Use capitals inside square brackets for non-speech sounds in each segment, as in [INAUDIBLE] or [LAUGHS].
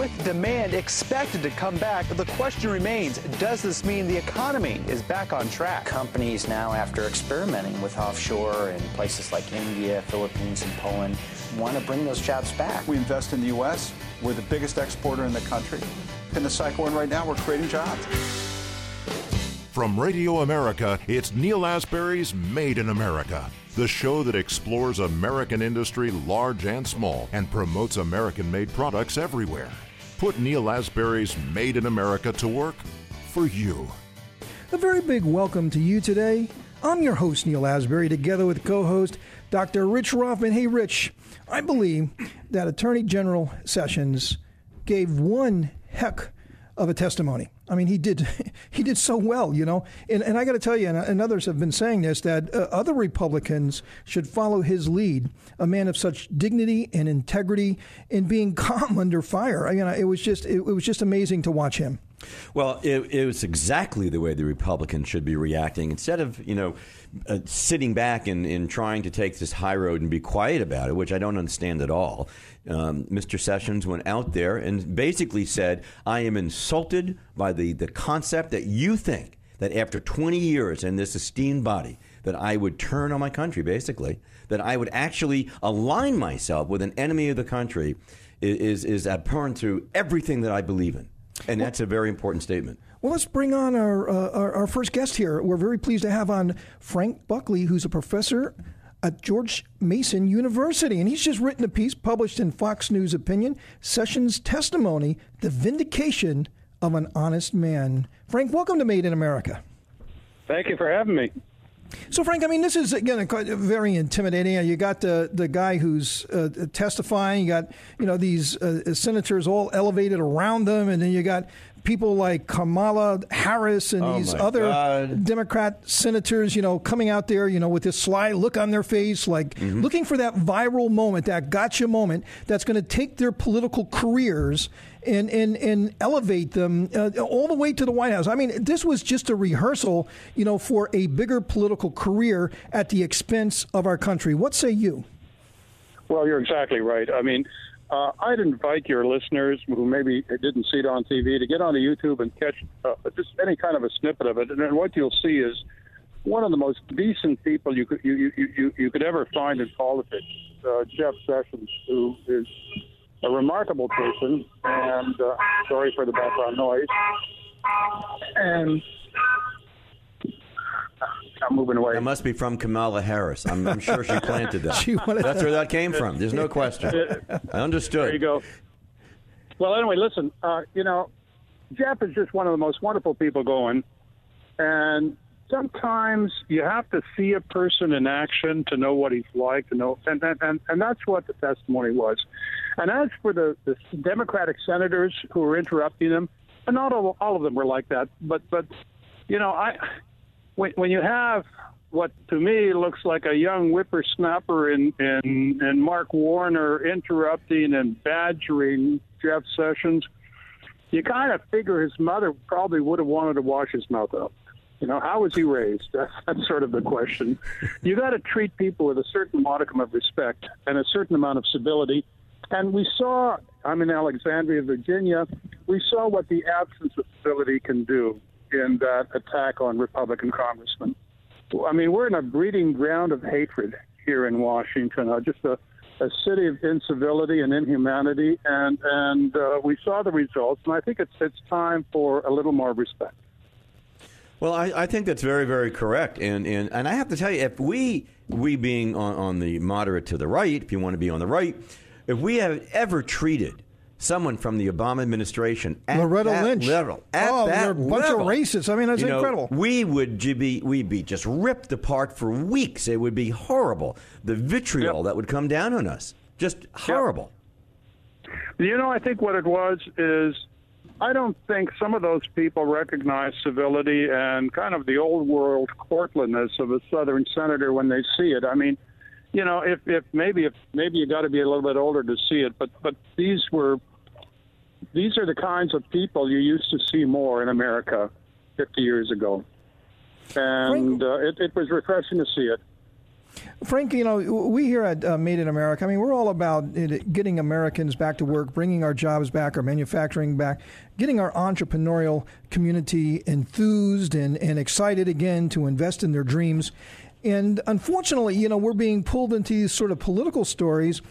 with demand expected to come back, the question remains, does this mean the economy is back on track? Companies now, after experimenting with offshore in places like India, Philippines, and Poland, want to bring those jobs back. We invest in the U.S. We're the biggest exporter in the country. In the cycle we're right now, we're creating jobs. From Radio America, it's Neil Asbury's Made in America, the show that explores American industry, large and small, and promotes American made products everywhere. Put Neil Asbury's Made in America to work for you. A very big welcome to you today. I'm your host, Neil Asbury, together with co host Dr. Rich Rothman. Hey, Rich, I believe that Attorney General Sessions gave one heck of a testimony. I mean, he did [LAUGHS] he did so well, you know. And, and I got to tell you, and, and, others have been saying this, that uh, other Republicans should follow his lead. A man of such dignity and integrity and being [LAUGHS] calm under fire. I mean, it was just it, it was just amazing to watch him. Well, it, it, was exactly the way the Republicans should be reacting. Instead of, you know, uh, sitting back and, and trying to take this high road and be quiet about it, which I don't understand at all, um, Mr. Sessions went out there and basically said, I am insulted by the, the concept that you think that after 20 years in this esteemed body, that I would turn on my country, basically, that I would actually align myself with an enemy of the country is, is abhorrent to everything that I believe in. And that's a very important statement. Well, let's bring on our, uh, our, our first guest here. We're very pleased to have on Frank Buckley, who's a professor at George Mason University, and he's just written a piece published in Fox News Opinion, Sessions Testimony: The Vindication of an Honest Man. Frank, welcome to Made in America. Thank you for having me. So, Frank, I mean, this is again very intimidating. You got the the guy who's uh, testifying. You got you know these uh, senators all elevated around them, and then you got people like Kamala Harris and oh these other God. Democrat senators, you know, coming out there, you know, with this sly look on their face, like mm-hmm. looking for that viral moment, that gotcha moment that's going to take their political careers and and and elevate them uh, all the way to the White House. I mean, this was just a rehearsal, you know, for a bigger political career at the expense of our country. What say you? Well, you're exactly right. I mean, uh, I'd invite your listeners who maybe didn't see it on TV to get onto YouTube and catch uh, just any kind of a snippet of it. And then what you'll see is one of the most decent people you could you you, you, you could ever find in politics, uh, Jeff Sessions, who is a remarkable person. And uh, sorry for the background noise. And I'm moving away. That must be from Kamala Harris. I'm, I'm sure she planted that. [LAUGHS] she That's where that came from. There's no question. [LAUGHS] I understood. There you go. Well, anyway, listen. Uh, you know, Jeff is just one of the most wonderful people going, and sometimes you have to see a person in action to know what he's like, to know, and and and that's what the testimony was. And as for the, the Democratic senators who were interrupting him, and not all, all of them were like that, but but you know, I when, when you have what to me looks like a young whippersnapper in, in, in Mark Warner interrupting and badgering Jeff Sessions, you kind of figure his mother probably would have wanted to wash his mouth out. You know, how was he raised? [LAUGHS] That's, that's sort of the question. You got to treat people with a certain modicum of respect and a certain amount of civility. And we saw, I'm in Alexandria, Virginia, we saw what the absence of civility can do in that attack on Republican congressmen. I mean, we're in a breeding ground of hatred here in Washington, uh, just a, a city of incivility and inhumanity, and and uh, we saw the results. And I think it's it's time for a little more respect. Well, I, I think that's very, very correct, and, and and I have to tell you, if we we being on, on the moderate to the right, if you want to be on the right, if we have ever treated someone from the Obama administration at Loretta that Lynch. level. At oh, that they're a bunch level, of racists. I mean, that's you know, incredible. We would be we'd be just ripped apart for weeks. It would be horrible. The vitriol yep. that would come down on us, just horrible. Yep. You know, I think what it was is. I don't think some of those people recognize civility and kind of the old world courtliness of a Southern senator when they see it. I mean, you know, if, if maybe if maybe you got to be a little bit older to see it, but but these were these are the kinds of people you used to see more in America 50 years ago. And uh, it, it was refreshing to see it. Frank, you know, we here at uh, Made in America, I mean, we're all about it, getting Americans back to work, bringing our jobs back, our manufacturing back, getting our entrepreneurial community enthused and, and excited again to invest in their dreams. And unfortunately, you know, we're being pulled into these sort of political stories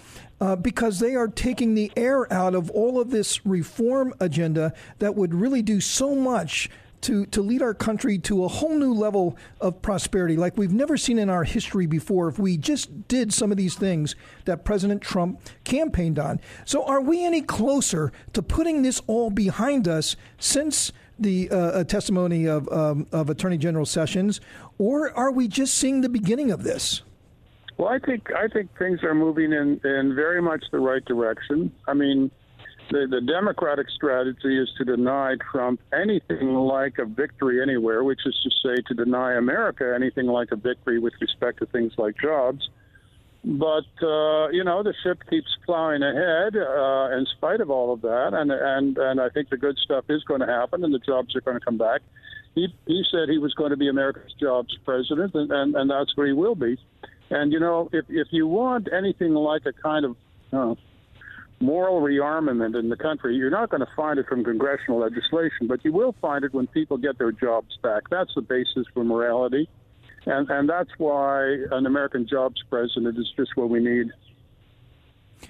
uh, because they are taking the air out of all of this reform agenda that would really do so much to, to lead our country to a whole new level of prosperity like we've never seen in our history before if we just did some of these things that President Trump campaigned on. So, are we any closer to putting this all behind us since the uh, testimony of, um, of Attorney General Sessions, or are we just seeing the beginning of this? Well, I think I think things are moving in, in very much the right direction. I mean, the, the Democratic strategy is to deny Trump anything like a victory anywhere, which is to say, to deny America anything like a victory with respect to things like jobs. But uh, you know, the ship keeps plowing ahead uh, in spite of all of that, and and and I think the good stuff is going to happen, and the jobs are going to come back. He he said he was going to be America's jobs president, and and, and that's where he will be. And you know, if if you want anything like a kind of uh, moral rearmament in the country, you're not going to find it from congressional legislation, but you will find it when people get their jobs back. That's the basis for morality. And, and that's why an American jobs president is just what we need.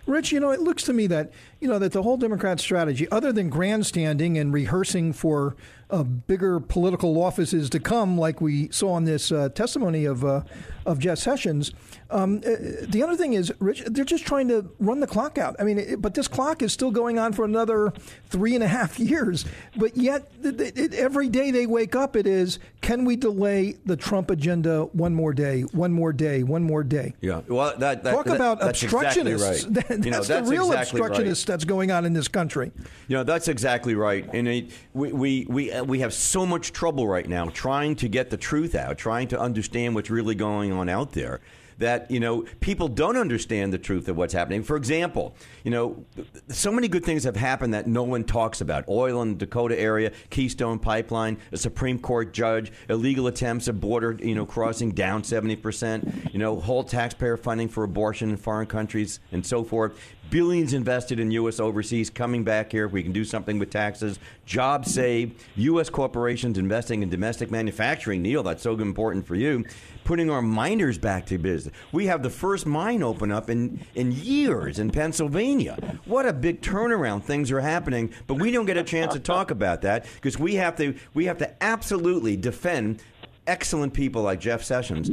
Rich, you know, it looks to me that you know that the whole Democrat strategy, other than grandstanding and rehearsing for uh, bigger political offices to come, like we saw in this uh, testimony of uh, of Jeff Sessions. Um, uh, the other thing is, Rich, they're just trying to run the clock out. I mean, it, but this clock is still going on for another three and a half [LAUGHS] years. But yet, it, it, every day they wake up, it is, can we delay the Trump agenda one more day, one more day, one more day? Yeah. Well, that, that talk that, about that's obstructionists. Exactly right. that's, [LAUGHS] you know, that's the real exactly obstructionist right. that's going on in this country. You know, that's exactly right. And it, we, we, we, Uh, we have so much trouble right now trying to get the truth out, trying to understand what's really going on out there that you know people don't understand the truth of what's happening. For example, you know, so many good things have happened that no one talks about. Oil in the Dakota area, Keystone Pipeline, a Supreme Court judge, illegal attempts at border you know crossing down seventy percent. You know, whole taxpayer funding for abortion in foreign countries and so forth billions invested in U.S. overseas coming back here. If we can do something with taxes, jobs saved, U.S. corporations investing in domestic manufacturing. Neil, that's so important for you. Putting our miners back to business. We have the first mine open up in, in years in Pennsylvania. What a big turnaround things are happening, but we don't get a chance to talk about that because we have to we have to absolutely defend excellent people like Jeff Sessions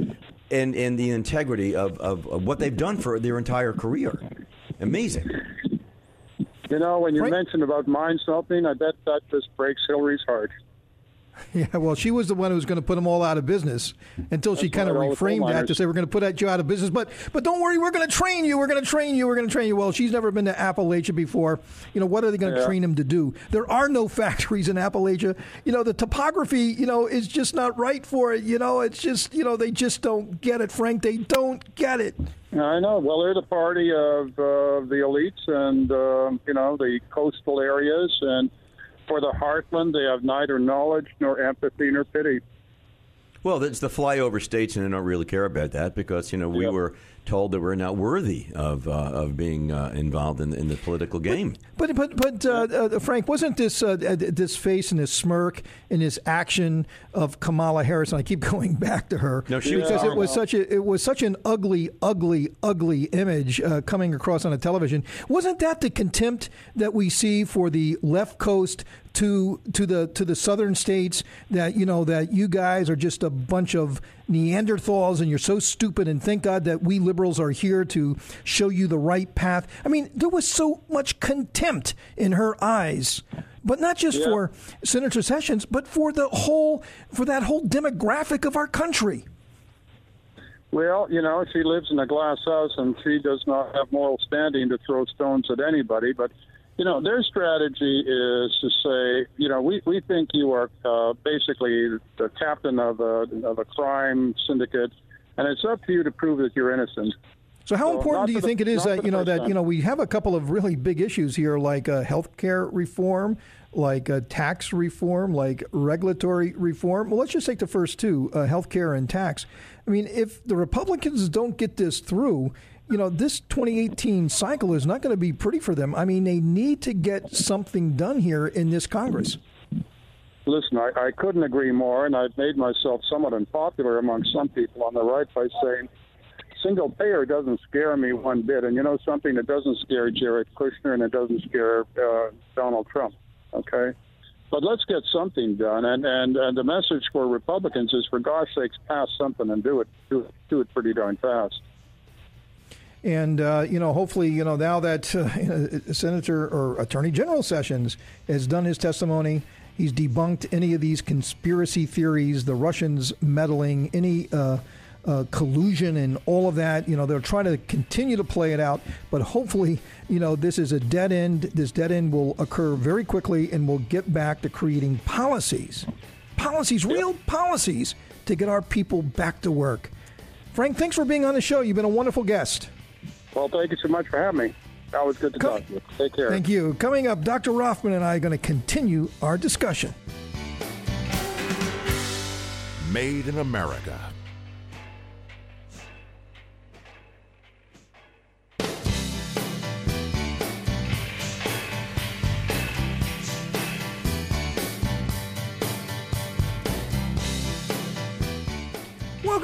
and, and the integrity of, of, of what they've done for their entire career. Amazing. You know, when you Right. mentioned about mine smelting, I bet that just breaks Hillary's heart. [LAUGHS] Yeah, well, she was the one who was going to put them all out of business until she kind of right, all the coal reframed that to say we're going to put that you out of business. But but don't worry, we're going to train you. We're going to train you. We're going to train you. Well, she's never been to Appalachia before. You know what are they going to Yeah. train him to do? There are no [LAUGHS] factories in Appalachia. You know the topography. You know is just not right for it. You know it's just you know they just don't get it, Frank. They don't get it. I know. Well, they're the party of uh, the elites and, um you know, the coastal areas. And for the heartland, they have neither knowledge nor empathy nor pity. Well, it's the flyover states, and they don't really care about that because you know we Yep. were told that we're not worthy of uh, of being uh, involved in, in the political game. But but but uh, uh, Frank, wasn't this uh, uh, this face and this smirk and this action of Kamala Harris? And I keep [LAUGHS] going back to her No, she was because it horrible. was such a it was such an ugly, ugly, ugly image uh, coming across on a television. Wasn't that the contempt that we see for the left coast? To, to the to the southern states that you know that you guys are just a bunch of Neanderthals and you're so stupid and thank God that we liberals are here to show you the right path. I mean, there was so much contempt in her eyes, but not just for Senator Sessions, but for the whole for that whole demographic of our country. Well, you know, she lives in a glass house and she does not have moral standing to throw stones at anybody. But, you know, their strategy is to say, you know, we, we think you are uh, basically the captain of a, of a crime syndicate, and it's up to you to prove that you're innocent. So how So important do you the- think it is that you know that you know we have a couple of really big issues here, like uh, health care reform, like uh, tax reform, like regulatory reform. Well, let's just take the first two, uh, health care and tax. I mean, if the Republicans don't get this through, you know, this 2018 cycle is not going to be pretty for them. I mean, they need to get something done here in this Congress. Listen, I, I couldn't agree more, and I've made myself somewhat unpopular among some people on the right by saying single payer doesn't scare me one bit. And you know something that doesn't scare Jared Kushner and it doesn't scare uh, Donald Trump. Okay, but let's get something done. And, and and the message for Republicans is, for God's sakes, pass something and do it. Do it, do it pretty darn fast. And uh, you know, hopefully, you know, now that uh, [LAUGHS] Senator or Attorney General Sessions has done his testimony, he's debunked any of these conspiracy theories, the Russians meddling, any uh, uh, collusion, and all of that. You know, they're trying to continue to play it out, but hopefully, you know, this is a dead end. This dead end will occur very quickly, and we'll get back to creating policies, policies, real policies, to get our people back to work. Frank, thanks for being on the show. You've been a wonderful guest. Well, thank you so much for having me. Always good to Come- talk to you. Take care. Thank you. Coming up, Dr. Rothman and I are going to continue our discussion. Made in America.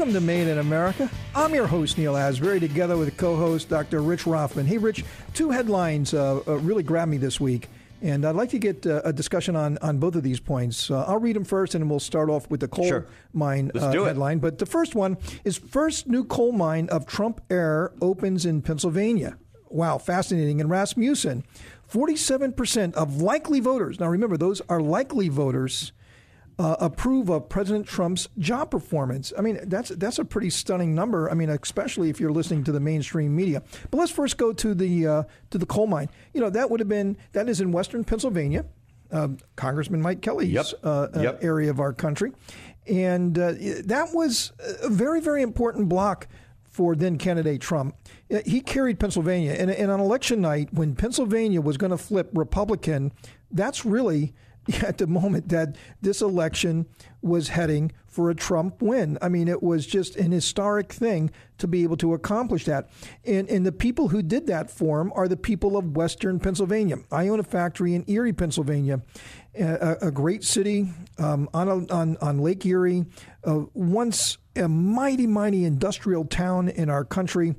Welcome to Made in America. I'm your host, Neil Asbury, together with co host Dr. Rich Rothman. Hey, Rich, two headlines uh, uh, really grabbed me this week, and I'd like to get uh, a discussion on, on both of these points. Uh, I'll read them first, and then we'll start off with the coal Sure. mine uh, headline. But the first one is first new coal mine of Trump era opens in Pennsylvania. Wow, fascinating. And Rasmussen, 47% of likely voters, now remember, those are likely voters, uh, approve of President Trump's job performance. I mean, that's that's a pretty stunning number. I mean, especially if you're listening to the mainstream media. But let's first go to the uh, to the coal mine. You know, that would have been that is in western Pennsylvania, uh, Congressman Mike Kelly's Yep. Uh, uh, Yep. area of our country, and uh, that was a very very important block for then candidate Trump. He carried Pennsylvania, and, and on election night, when Pennsylvania was going to flip Republican, that's really [LAUGHS] at the moment that this election was heading for a Trump win. I mean, it was just an historic thing to be able to accomplish that. And, and the people who did that for him are the people of Western Pennsylvania. I own a factory in Erie, Pennsylvania, a, a great city um, on, a, on, on Lake Erie, uh, once a mighty, mighty industrial town in our country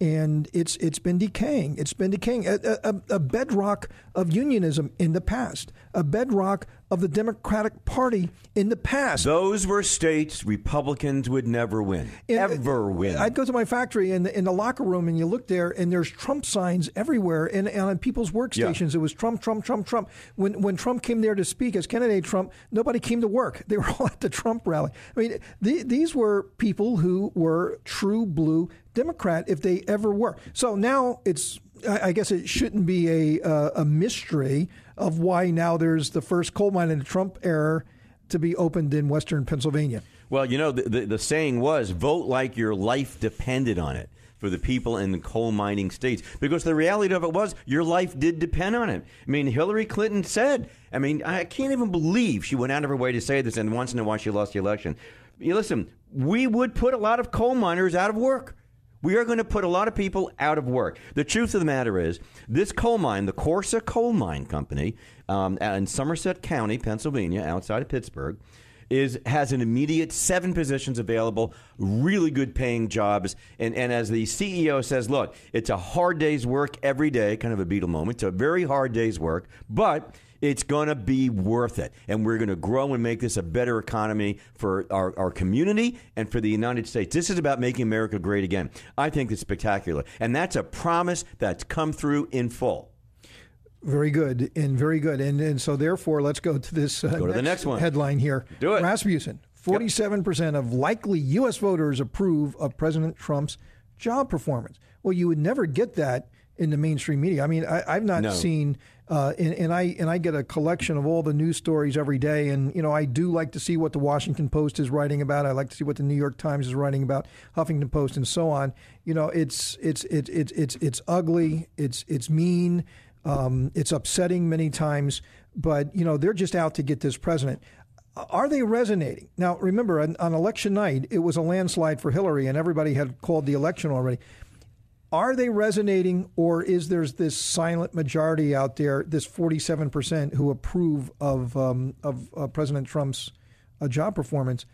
and it's it's been decaying. It's been decaying. A, a, a bedrock of unionism in the past, a bedrock of the Democratic Party in the past. Those were states Republicans would never win. And, uh, ever win. I'd go to my factory in the, in the locker room, and you look there, and there's Trump signs everywhere, and, and on people's workstations, it was Trump, Trump, Trump, Trump. When when Trump came there to speak as candidate Trump, nobody came to work. [LAUGHS] They were all at the Trump rally. I mean, the, these were people who were true blue Democrat, if they ever were. So now it's. I I guess it shouldn't be a uh, a mystery of why now there's the first coal mine in the Trump era to be opened in Western Pennsylvania. Well, you know, the, the, the saying was vote like your life depended on it for the people in the coal mining states. Because the reality of it was your life did depend on it. I mean, Hillary Clinton said, I mean, I can't even believe she went out of her way to say this, and once in a while she lost the election. You listen, we would put a lot of coal miners out of work. We are going to put a lot of people out of work. The truth of the matter is, this coal mine, the Corsa Coal Mine Company um, in Somerset County, Pennsylvania, outside of Pittsburgh, is has an immediate seven positions available, really good paying jobs. And, and as the CEO says, look, it's a hard day's work every day, kind of a Beatle moment. It's a very hard day's work, but it's going to be worth it. And we're going to grow and make this a better economy for our, our community and for the United States. This is about making America great again. I think it's spectacular. And that's a promise that's come through in full. Very good and very good. And and so therefore, let's go to this. Uh, Go to the next one. headline here. Do it. Rasmussen. Forty-seven percent of likely U.S. voters approve of President Trump's job performance. Well, you would never get that in the mainstream media. I mean, I, I've not No. seen Uh, and, and I and I get a collection of all the news stories every day, and you know I do like to see what the Washington Post is writing about. I like to see what the New York Times is writing about, Huffington Post, and so on. You know, it's it's it's it's it's, it's ugly. It's it's mean. Um, it's upsetting many times, but you know they're just out to get this president. Are they resonating? Now, remember, on, on election night, it was a landslide for Hillary, and everybody had called the election already are they resonating or is there this silent majority out there, this 47% who approve of, um, of uh, President Trump's uh, job performance?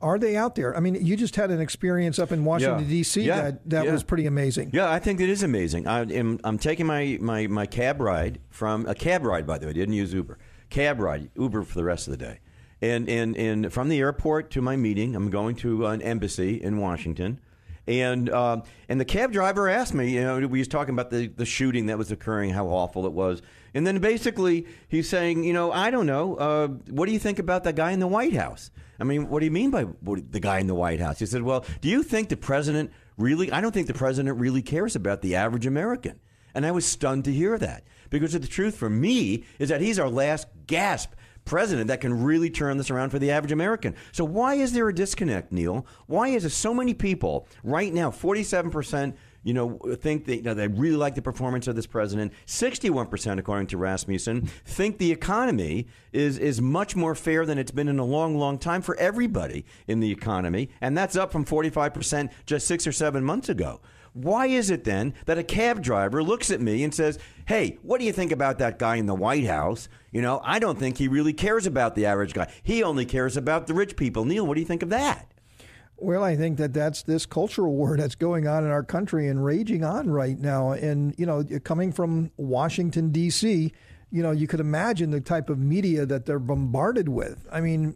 Are they out there? I mean, you just had an experience up in Washington, Yeah. D.C. Yeah. that, that Yeah. was pretty amazing. Yeah, I think it is amazing. I am, I'm taking my, my, my cab ride from a cab ride, by the way. I didn't use Uber. Cab ride, Uber for the rest of the day. And, and, and from the airport to my meeting, I'm going to an embassy in Washington. And um, and the cab driver asked me, you know, we was talking about the, the shooting that was occurring, how awful it was. And then basically he's saying, you know, I don't know, uh, what do you think about that guy in the White House? I mean, what do you mean by what, the guy in the White House? He said, well, do you think the president really? I don't think the president really cares about the average American. And I was stunned to hear that because the truth for me is that he's our last gasp president that can really turn this around for the average American. So why is there a disconnect, Neil? Why is it so many people right now, 47%, you know, uh, think that you know, they really like the performance of this president. 61%, according to Rasmussen, think the economy is, is much more fair than it's been in a long, long time for everybody in the economy. And that's up from 45% just six or seven months ago. Why is it then that a cab driver looks at me and says, Hey, what do you think about that guy in the White House? You know, I don't think he really cares about the average guy. He only cares about the rich people. Neil, what do you think of that? Well, I think that that's this cultural war that's going on in our country and raging on right now. And, you know, coming from Washington, D.C., you know, you could imagine the type of media that they're bombarded with. I mean,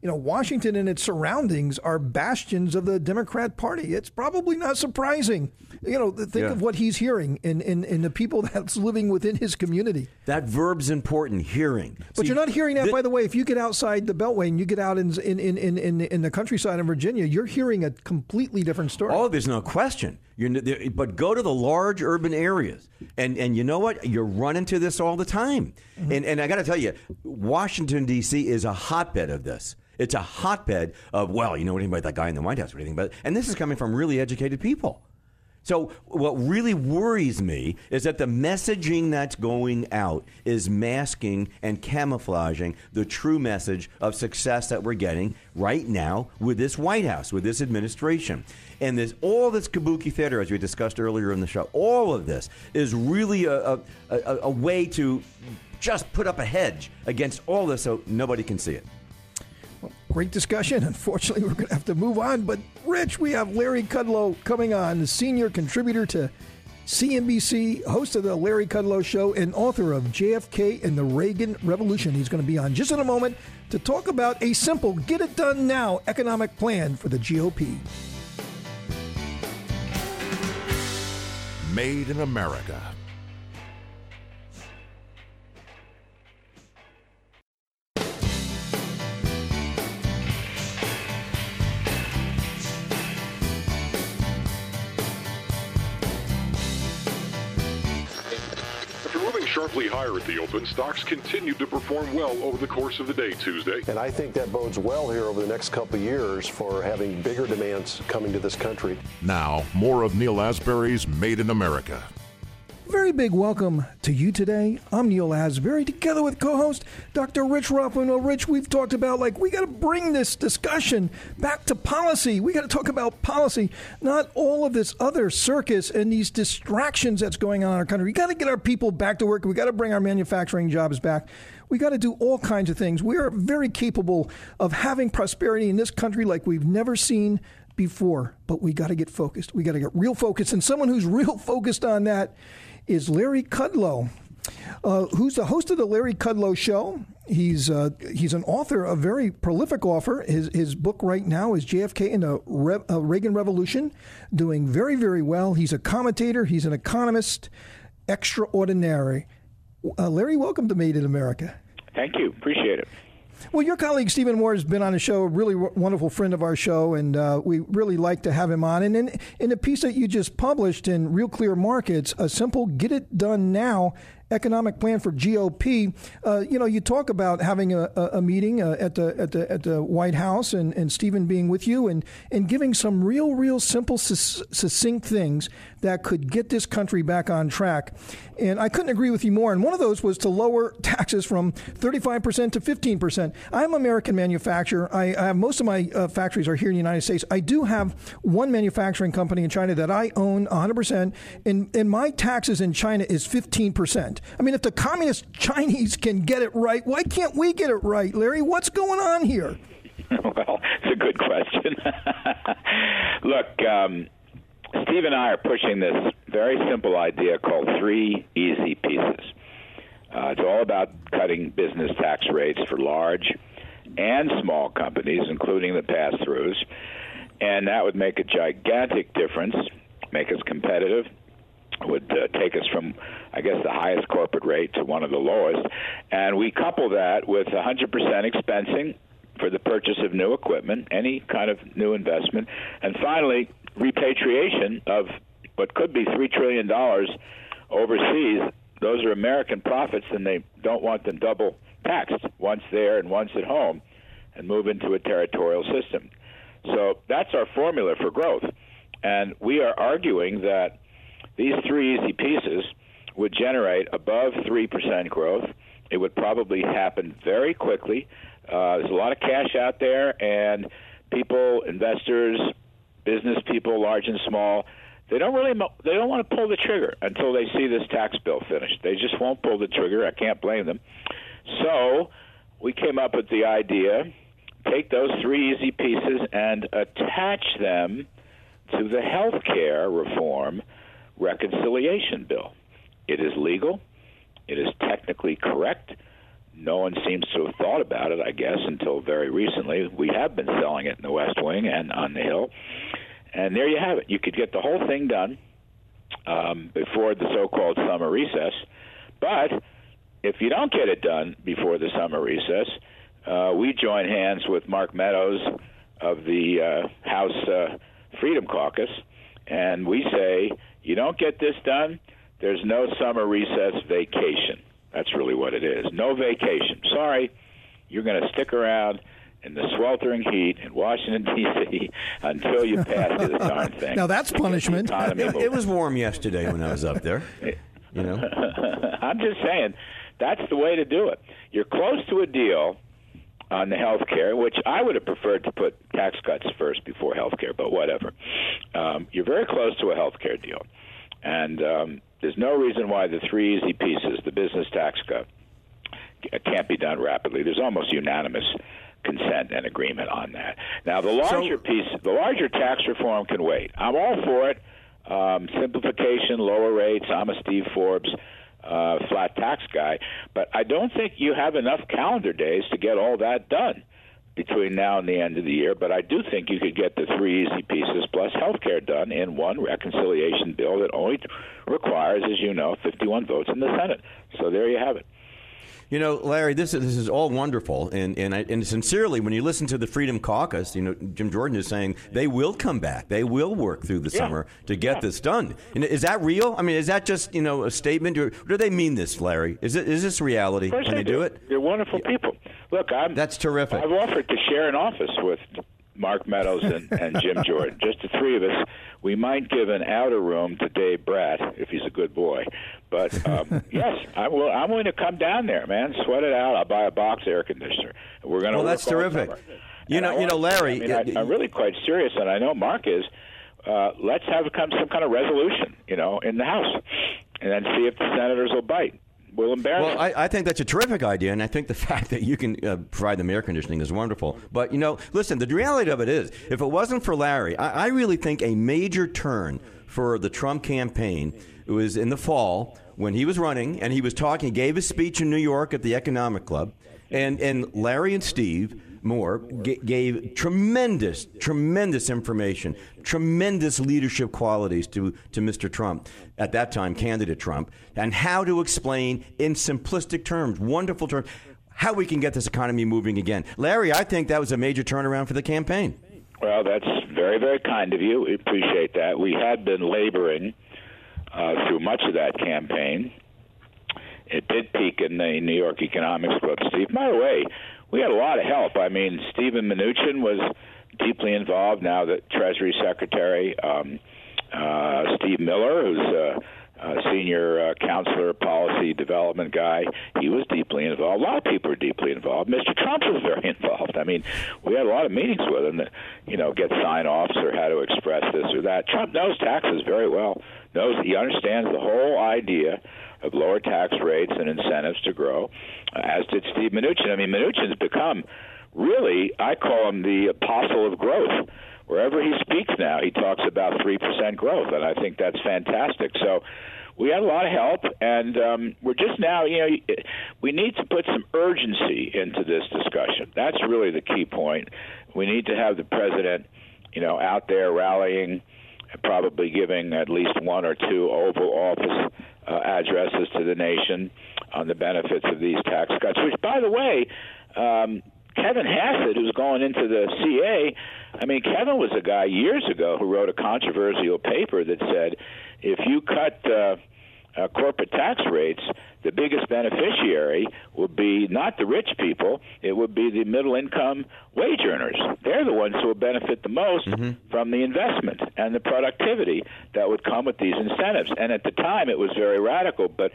you know, Washington and its surroundings are bastions of the Democrat Party. It's probably not surprising. You know, think Yeah. of what he's hearing in, in, in the people [LAUGHS] that's living within his community. That verb's important, hearing. But See, you're not hearing that, by the way. If you get outside the Beltway and you get out in in, in, in, in, in the countryside in Virginia, you're hearing a completely different story. Oh, there's no question. You're, but go to the large urban areas, and, and you know what? You're run into this all the time. Mm-hmm. And, and I got to tell you, Washington, D.C. is a hotbed of this. It's a hotbed of, well, you know what about that guy in the White House or anything, but and this is coming from really educated people. So what really worries me is that the messaging that's going out is masking and camouflaging the true message of success that we're getting right now with this White House, with this administration. And this all this kabuki theater, as we discussed earlier in the show, all of this is really a, a, a, a way to just put up a hedge against all this so nobody can see it. Great discussion. [LAUGHS] Unfortunately, we're going to have to move on. But, Rich, we have Larry Kudlow coming on, the senior contributor to CNBC, host of the Larry Kudlow Show, and author of JFK and the Reagan Revolution. He's going to be on just in a moment to talk about a simple, get it done now economic plan for the GOP. Made in America. Sharply higher at the open, stocks continued to perform well over the course of the day Tuesday. And I think that bodes well here over the next couple of years for having bigger demands coming to this country. Now, more of Neil Asbury's Made in America. Very big welcome to you today. I'm Neil Asbury, together with co-host Dr. Rich Rothman. Well, Rich, we've talked about like we got to bring this discussion back to policy. We got to talk about policy, not all of this other circus and these distractions that's going on in our country. We got to get our people back to work. We got to bring our manufacturing jobs back. We got to do all kinds of things. We are very capable of having prosperity in this country like we've never seen before, but we got to get focused. We got to get real focused. And someone who's [LAUGHS] real focused on that is Larry Kudlow, uh, who's the host of the Larry Kudlow Show. He's uh, he's an author, a very prolific author. His his book right now is JFK and the Re- uh, Reagan Revolution, doing very very well. He's a commentator. He's an economist, extraordinary. Uh, Larry, welcome to Made in America. Thank you. Appreciate it. Well, your colleague Stephen Moore has been on the show, a really w- wonderful friend of our show, and uh, we really like to have him on. And in, in piece that you just published in Real Clear Markets, a simple get it done now economic plan for GOP. Uh, you know, you talk about having a, a, a meeting uh, at the at the at the White House and, and Stephen being with you and and giving some real, real simple, succinct things that could get this country back on track. And I couldn't agree with you more. And one of those was to lower [LAUGHS] taxes from 35% to 15%. I'm an American manufacturer. I, I have most of my uh, factories are here in the United States. I do have one manufacturing company in China that I own 100%, and, and my taxes in China is 15%. I mean, if the communist [LAUGHS] Chinese can get it right, why can't we get it right, Larry? What's going on here? [LAUGHS] well, it's a good question. Look, um, Steve and I are pushing this very simple idea called three easy pieces. Uh, it's all about cutting business tax rates for large and small companies, including the pass throughs. And that would make a gigantic difference, make us competitive, would uh, take us from, I guess, the highest corporate rate to one of the lowest. And we couple that with 100% expensing for the purchase of new equipment, any kind of new investment. And finally, repatriation of what could be $3 trillion overseas. Those are American profits, and they don't want them double taxed once there and once at home and move into a territorial system. So that's our formula for growth. And we are arguing that these three easy pieces would generate above 3% growth. It would probably happen very quickly. Uh, there's a lot of cash out there, and people, investors, business people, large and small, they don't really they don't want to pull the trigger until they see this tax bill finished. They just won't pull the trigger. I can't blame them. So we came up with the idea: take those three easy pieces and attach them to the health care reform reconciliation bill. It is legal. It is technically correct. No one seems to have thought about it, I guess, until very recently. We have been selling it in the West Wing and on the Hill. And there you have it. You could get the whole thing done um, before the so called summer recess. But if you don't get it done before the summer recess, uh, we join hands with Mark Meadows of the uh, House uh, Freedom Caucus, and we say, you don't get this done, there's no summer recess vacation. That's really what it is. No vacation. Sorry, you're going to stick around in the sweltering heat in Washington D.C. [LAUGHS] until you pass the darn thing. Now that's punishment. It, it, was warm yesterday when I was up there. You know, [LAUGHS] I'm just saying that's the way to do it. You're close to a deal on the health care, which I would have preferred to put tax cuts first before health care, but whatever. Um, you're very close to a health care deal. And um, there's no reason why the three easy pieces, the business tax cut, can't be done rapidly. There's almost unanimous consent and agreement on that. Now, the larger so, piece, the larger tax reform can wait. I'm all for it. Um, simplification, lower rates. I'm a Steve Forbes uh, flat tax guy, but I don't think you have enough calendar days to get all that done between now and the end of the year. But I do think you could get the three easy pieces plus health care done in one reconciliation bill that only requires, as you know, 51 votes in the Senate. So there you have it. You know, Larry, this is, this is all wonderful, and and, I, and sincerely, when you listen to the Freedom Caucus, you know, Jim Jordan is saying they will come back, they will work through the yeah. summer to get yeah. this done. And is that real? I mean, is that just you know a statement, or do they mean this, Larry? Is it is this reality? Can they, do. do. it? They're wonderful yeah. people. Look, I'm that's terrific. I've offered to share an office with Mark Meadows and, and Jim [LAUGHS] Jordan, just the three of us. We might give an outer room to Dave Brat if he's a good boy. But um, [LAUGHS] yes, I'm, will, I'm willing to come down there, man. Sweat it out. I'll buy a box air conditioner. We're going to. Well, that's terrific. You know, you know, Larry. I mean, I, am really quite serious, and I know Mark is. Uh, let's have come some kind of resolution, you know, in the House, and then see if the senators will bite will embarrass. Well, I, I, think that's a terrific idea, and I think the [LAUGHS] fact that you can uh, provide them air conditioning is wonderful. But you know, listen, the reality of it is, if it wasn't for Larry, I, I really think a major turn for the Trump campaign It was in the fall when he was running and he was talking. Gave a speech in New York at the Economic Club, and and Larry and Steve Moore g- gave tremendous, tremendous information, tremendous leadership qualities to, to Mr. Trump, at that time, candidate Trump, and how to explain in simplistic terms, wonderful terms, how we can get this economy moving again. Larry, I think that was a major turnaround for the campaign. Well, that's very, very kind of you. We appreciate that. We had been laboring uh, through much of that campaign it did peak in the New York Economics Club. Steve, by the way, we had a lot of help. I mean, Steven Mnuchin was deeply involved. Now the Treasury Secretary, um, uh, Steve Miller, who's uh, uh, senior uh, counselor, policy development guy. He was deeply involved. A lot of people were deeply involved. Mr. Trump was [LAUGHS] very involved. I mean, we had a lot of meetings with him that, you know, get sign offs or how to express this or that. Trump knows taxes very well. Knows he understands the whole idea of lower tax rates and incentives to grow, uh, as did Steve Mnuchin. I mean, Mnuchin's become really, I call him the apostle of growth wherever he speaks now, he talks about 3% growth, and I think that's fantastic. So we had a lot of help, and um, we're just now, you know, we need to put some urgency into this discussion. That's really the key point. We need to have the president, you know, out there rallying, probably giving at least one or two Oval Office uh, addresses to the nation on the benefits of these tax cuts, which, by the way, um, Kevin Hassett, who's going into the CA, I mean, Kevin was a guy years ago who wrote a controversial paper that said if you cut uh, uh, corporate tax rates, the biggest beneficiary would be not the rich people, it would be the middle income wage earners. They're the ones who will benefit the most mm-hmm. from the investment and the productivity that would come with these incentives. And at the time, it was very radical. But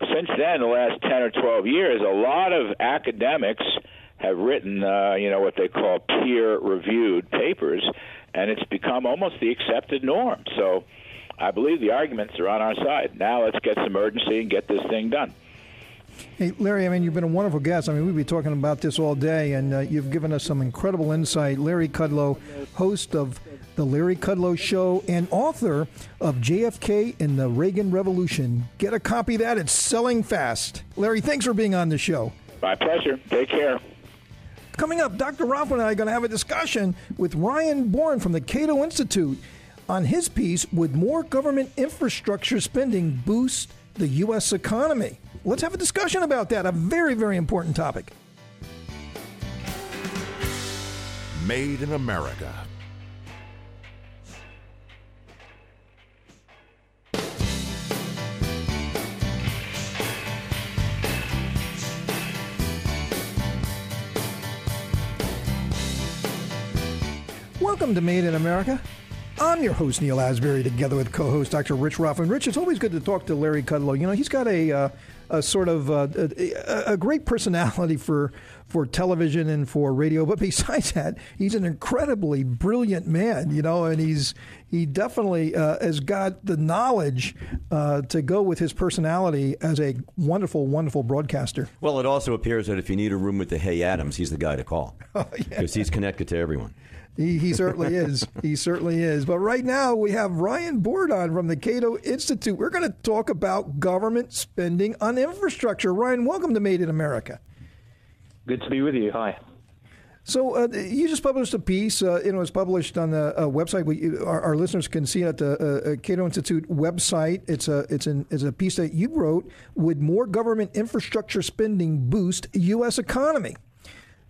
since then, the last 10 or 12 years, a lot of academics have written, uh, you know, what they call peer-reviewed papers, and it's become almost the accepted norm. So, I believe the arguments are on our side. Now, let's get some urgency and get this thing done. Hey, Larry, I mean, you've been a wonderful guest. I mean, we've been talking about this all day, and uh, you've given us some incredible insight. Larry Kudlow, host of The Larry Kudlow Show and author of JFK and the Reagan Revolution. Get a copy of that. It's selling fast. Larry, thanks for being on the show. My pleasure. Take care. Coming up, Dr. Rothman and I are going to have a discussion with Ryan Bourne from the Cato Institute on his piece Would more government infrastructure spending boost the U.S. economy? Let's have a discussion about that, a very, very important topic. Made in America Welcome to Made in America. I'm your host, Neil Asbury, together with co host Dr. Rich Rothman. Rich, it's always good to talk to Larry Kudlow. You know, he's got a, uh, a sort of uh, a, a, great personality for, for television and for radio, but besides [LAUGHS] that, he's an incredibly brilliant man, you know, and he's he definitely uh, has got the knowledge uh, to go with his personality as a wonderful, wonderful broadcaster. Well, it also appears that if you need a room with the Hay Adams, he's the guy to call because [LAUGHS] oh, yeah. he's connected to everyone. He, he certainly is. He certainly is. But right now we have Ryan Bourne from the Cato Institute. We're going to talk about government spending on infrastructure. Ryan, welcome to Made in America. Good to be with you. Hi. So uh, you just published a piece. Uh, it was published on the uh, website. We, our, our, listeners can see it at the uh, uh, Cato Institute website. It's a it's an it's a piece that you wrote. Would more government infrastructure spending boost U.S. economy?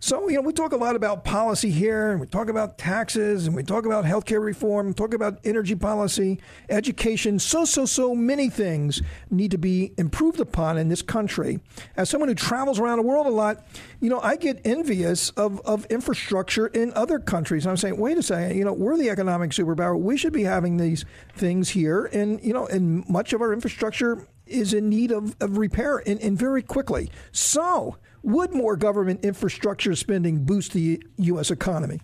So, you know, we talk a lot about policy here, and we talk about taxes, and we talk about healthcare reform, talk about energy policy, education. So, so, so many things need to be improved upon in this country. As someone who travels around the world a lot, you know, I get envious of, of infrastructure in other countries. I'm saying, wait a second, you know, we're the economic superpower. We should be having these things here. And, you know, and much of our infrastructure is in need of, of repair and, and very quickly. So, would more government infrastructure spending boost the U.S. economy?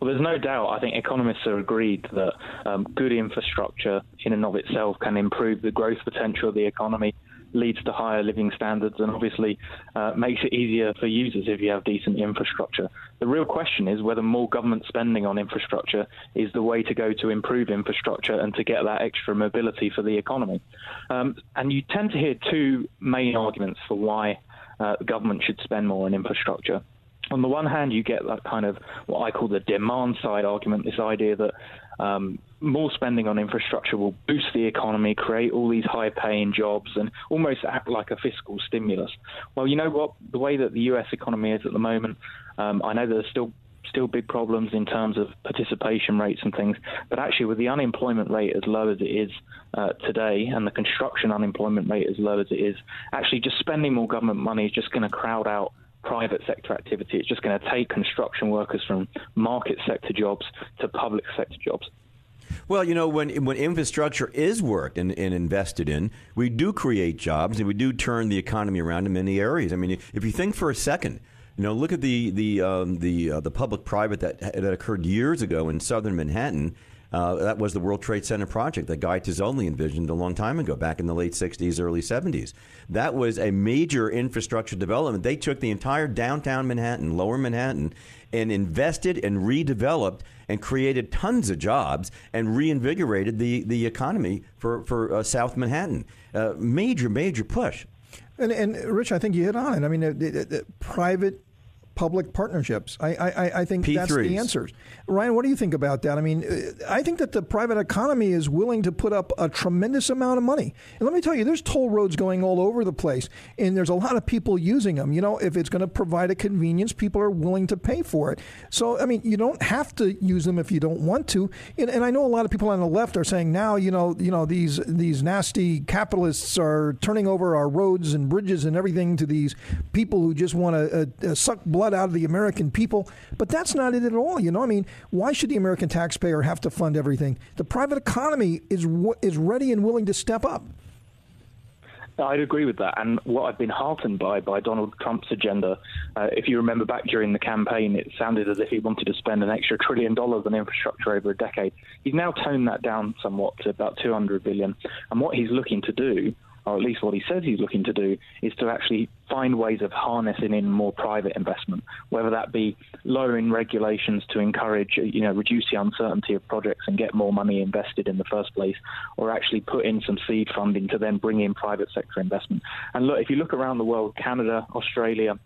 Well, there's no doubt. I think economists are agreed that um, good infrastructure, in and of itself, can improve the growth potential of the economy, leads to higher living standards, and obviously uh, makes it easier for users if you have decent infrastructure. The real question is whether more government spending on infrastructure is the way to go to improve infrastructure and to get that extra mobility for the economy. Um, and you tend to hear two main arguments for why uh, the government should spend more on infrastructure. On the one hand, you get that kind of what I call the demand side argument, this idea that um, more spending on infrastructure will boost the economy, create all these high paying jobs, and almost act like a fiscal stimulus. Well, you know what? The way that the US economy is at the moment, um, I know there's still still big problems in terms of participation rates and things. But actually, with the unemployment rate as low as it is uh, today and the construction unemployment rate as low as it is, actually just spending more government money is just going to crowd out private sector activity. It's just going to take construction workers from market sector jobs to public sector jobs. Well, you know, when when infrastructure is worked and, and, invested in, we do create jobs and we do turn the economy around in many areas. I mean, if you think for a second, you know, look at the the um, the uh, the public private that that occurred years ago in southern Manhattan. Uh, that was the World Trade Center project that Guy Tozzoli envisioned a long time ago, back in the late 60s, early 70s. That was a major infrastructure development. They took the entire downtown Manhattan, lower Manhattan, and invested and redeveloped and created tons of jobs and reinvigorated the, the economy for, for uh, South Manhattan. Uh, major, major push. And, and Rich, I think you hit on it. I mean, the, the, the private public partnerships. I, I, I think P3s. that's the answers. Ryan, what do you think about that? I mean, uh, I think that the private economy is willing to put up a tremendous amount of money. And let me tell you, there's toll roads going all over the place, and there's a lot of people using them. You know, if it's going to provide a convenience, people are willing to pay for it. So, I mean, you don't have to use them if you don't want to. And, and I know a lot of people on the left are saying now, you know, you know, these these nasty capitalists are turning over our roads and bridges and everything to these people who just want to uh, uh, suck blood out of the American people. But that's not it at all. You know, I mean, why should the American taxpayer have to fund everything? The private economy is is ready and willing to step up. I'd agree with that. And what I've been heartened by by Donald Trump's agenda, uh, if you remember back during the campaign, it sounded as if he wanted to spend an extra trillion dollars on infrastructure over a decade. He's now toned that down somewhat to about 200 billion. And what he's looking to do or at least what he says he's looking to do, is to actually find ways of harnessing in more private investment, whether that be lowering regulations to encourage, you know, reduce the uncertainty of projects and get more money invested in the first place, or actually put in some seed funding to then bring in private sector investment. And look, if you look around the world, Canada, Australia,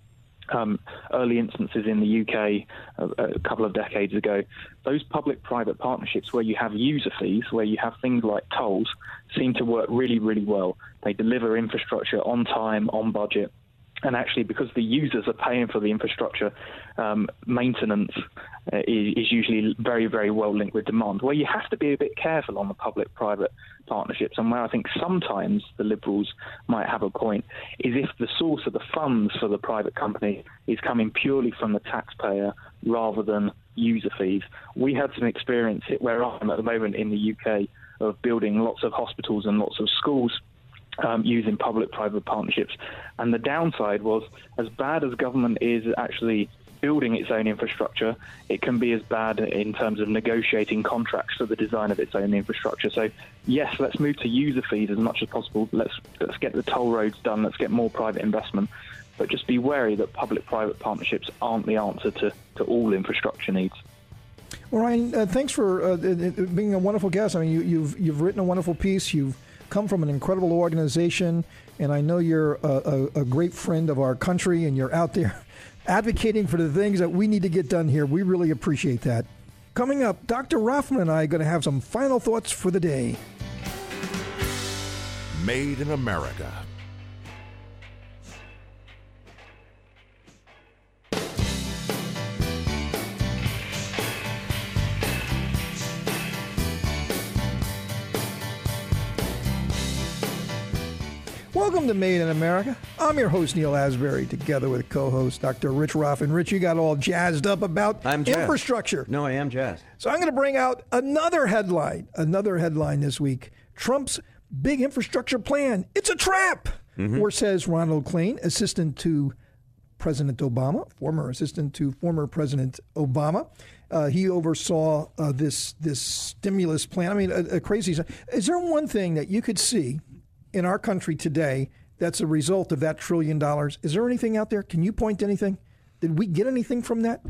um, early instances in the UK a, a couple of decades ago, those public-private partnerships where you have user fees, where you have things like tolls, seem to work really, really well. They deliver infrastructure on time, on budget, and actually because the users are paying for the infrastructure um, maintenance uh, is, is, usually very very well linked with demand where you have to be a bit careful on the public private partnerships. And where I think sometimes the liberals might have a point is if the source of the funds for the private company is coming purely from the taxpayer rather than user fees. We had some experience where I'm at the moment in the UK of building lots of hospitals and lots of schools um, using public-private partnerships. And the downside was, as bad as government is actually building its own infrastructure, it can be as bad in terms of negotiating contracts for the design of its own infrastructure. So, yes, let's move to user fees as much as possible. Let's let's get the toll roads done. Let's get more private investment. But just be wary that public-private partnerships aren't the answer to, to all infrastructure needs. Well, Ryan, uh, thanks for uh, being a wonderful guest. I mean, you, you've you've written a wonderful piece. You've come from an incredible organization, and I know you're a, a, a great friend of our country, and you're out there [LAUGHS] advocating for the things that we need to get done here. We really appreciate that. Coming up, Dr. Rothman and I are going to have some final thoughts for the day. Made in America Welcome to Made in America. I'm your host, Neil Asbury, together with co host Dr. Rich Roth. And Rich, you got all jazzed up about infrastructure. No, I am jazzed. So I'm going to bring out another headline, another headline this week Trump's big infrastructure plan. It's a trap, mm-hmm. or says Ronald Klain, assistant to President Obama, former assistant to former President Obama. Uh, he oversaw uh, this this stimulus plan. I mean, a, a crazy. Is there one thing that you could see in our country today that's a result of that trillion dollars. Is there anything out there? Can you point to anything? Did we get anything from that?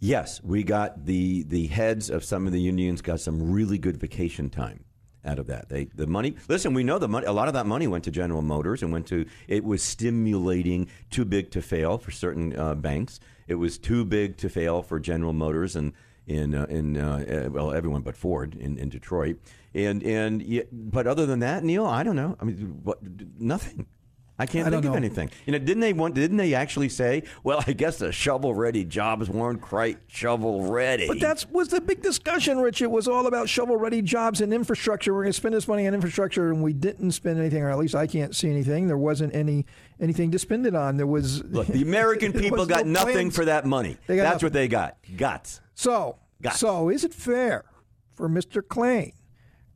Yes, we got the the heads of some of the unions got some really good vacation time out of that. They the money. Listen, we know the money. A lot of that money went to General Motors and went to. It was stimulating too big to fail for certain uh, banks. It was too big to fail for General Motors and in uh, in uh, well everyone but Ford in, in Detroit. And and but other than that, Neil, I don't know. I mean, what, nothing. I can't I think of know. anything. You know, didn't they want? Didn't they actually say, "Well, I guess the shovel-ready jobs weren't quite shovel-ready"? But that was the big discussion, Rich. It was all about shovel-ready jobs and infrastructure. We're going to spend this money on infrastructure, and we didn't spend anything, or at least I can't see anything. There wasn't any anything to spend it on. There was [LAUGHS] Look, the American people got no nothing plans. for that money. That's nothing. what they got. Guts. So, it. so is it fair for Mr. Klain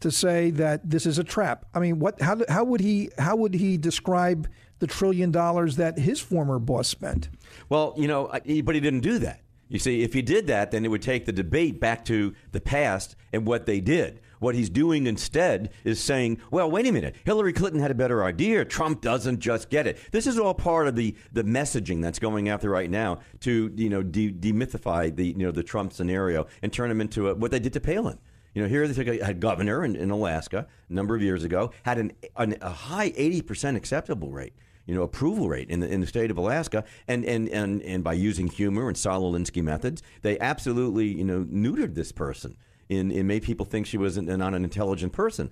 to say that this is a trap? I mean, what? How, how would he? How would he describe the trillion dollars that his former boss spent? Well, you know, but he didn't do that. You see, if he did that, then it would take the debate back to the past and what they did. What he's doing instead is saying, well, wait a minute, Hillary Clinton had a better idea. Trump doesn't just get it. This is all part of the, the messaging that's going out there right now to, you know, de- demythify the, you know, the Trump scenario and turn him into a, what they did to Palin. You know, here they took a, a governor in, in Alaska a number of years ago, had an, an, a high 80% acceptable rate you know, approval rate in the in the state of Alaska, and and and, and by using humor and Saul Alinsky methods, they absolutely you know neutered this person and, and made people think she was an, not an intelligent person.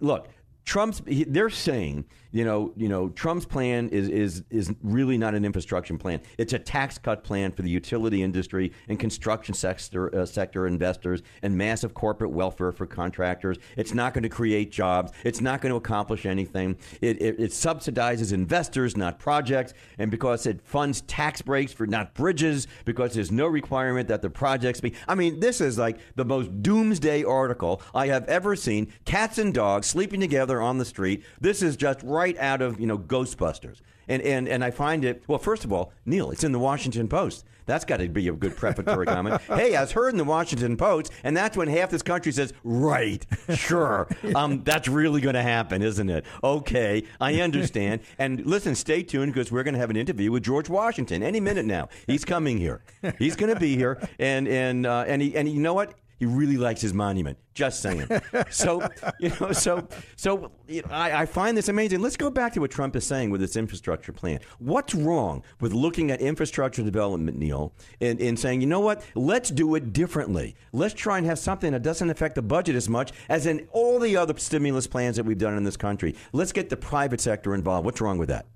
Look. Trump's he- they're saying, you know, you know, Trump's plan is is is really not an infrastructure plan. It's a tax cut plan for the utility industry and construction sector uh, sector investors and massive corporate welfare for contractors. It's not going to create jobs. It's not going to accomplish anything. It, it, it subsidizes investors, not projects, and because it funds tax breaks for not bridges, because there's no requirement that the projects be. I mean, this is like the most doomsday article I have ever seen. Cats and dogs sleeping together on the street. This is just right out of you know Ghostbusters. And, and, and I find it, well, first of all, Neil, it's in the Washington Post. That's got to be a good prefatory [LAUGHS] comment. Hey, I was heard in the Washington Post, and that's when half this country says, right, sure. [LAUGHS] Um, that's really going to happen, isn't it? Okay, I understand. [LAUGHS] And listen, stay tuned because we're going to have an interview with George Washington any minute now. He's coming here. He's going to be here. And, and, uh, and, he, and you know what? He really likes his monument. Just saying. [LAUGHS] So you know, so so you know, I, I find this amazing. Let's go back to what Trump is saying with this infrastructure plan. What's wrong with looking at infrastructure development, Neil, and, and saying, you know what? Let's do it differently. Let's try and have something that doesn't affect the budget as much as in all the other stimulus plans that we've done in this country. Let's get the private sector involved. What's wrong with that?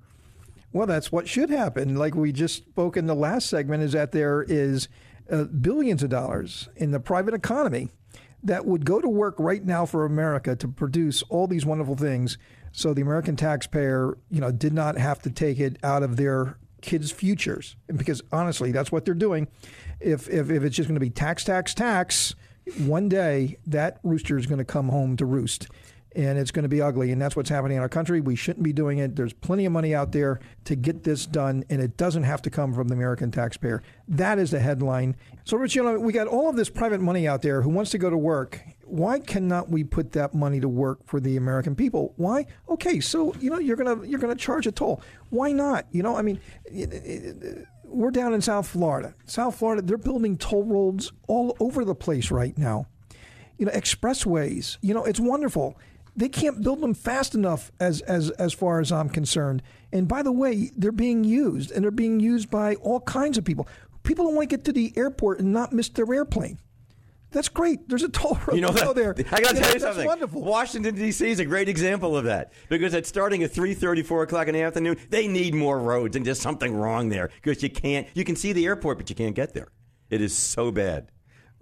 Well, that's what should happen. Like we just spoke in the last segment, is that there is uh, billions of dollars in the private economy that would go to work right now for America to produce all these wonderful things. So the American taxpayer, you know, did not have to take it out of their kids' futures. Because honestly, that's what they're doing. If if, if it's just going to be tax, tax, tax, one day that rooster is going to come home to roost and it's going to be ugly. And that's what's happening in our country. We shouldn't be doing it. There's plenty of money out there to get this done, and it doesn't have to come from the American taxpayer. That is the headline. So, Rich, you know, we got all of this private money out there who wants to go to work. Why cannot we put that money to work for the American people? Why? Okay, so you know you're gonna you're gonna charge a toll. Why not? You know, I mean. We're down in South Florida. South Florida, they're building toll roads all over the place right now you know expressways you know it's wonderful they can't build them fast enough as as as far as I'm concerned and by the way they're being used and they're being used by all kinds of people people don't want to get to the airport and not miss their airplane that's great there's a toll road You know, go there I got to tell you that's something. wonderful Washington D.C. is a great example of that because it's starting at three thirty, four o'clock in the afternoon. They need more roads, and there's something wrong there because you can't. You can see the airport, but you can't get there. It is so bad.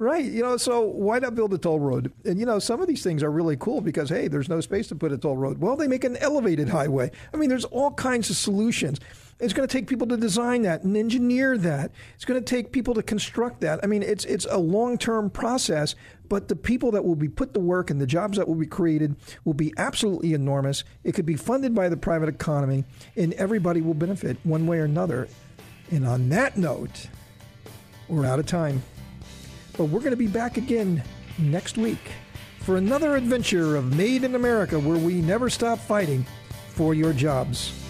Right. You know, so why not build a toll road? And, you know, some of these things are really cool because, hey, there's no space to put a toll road. Well, they make an elevated highway. I mean, there's all kinds of solutions. It's going to take people to design that and engineer that. It's going to take people to construct that. I mean, it's it's a long-term process, but the people that will be put to work and the jobs that will be created will be absolutely enormous. It could be funded by the private economy, and everybody will benefit one way or another. And on that note, we're out of time. But we're going to be back again next week for another adventure of Made in America where we never stop fighting for your jobs.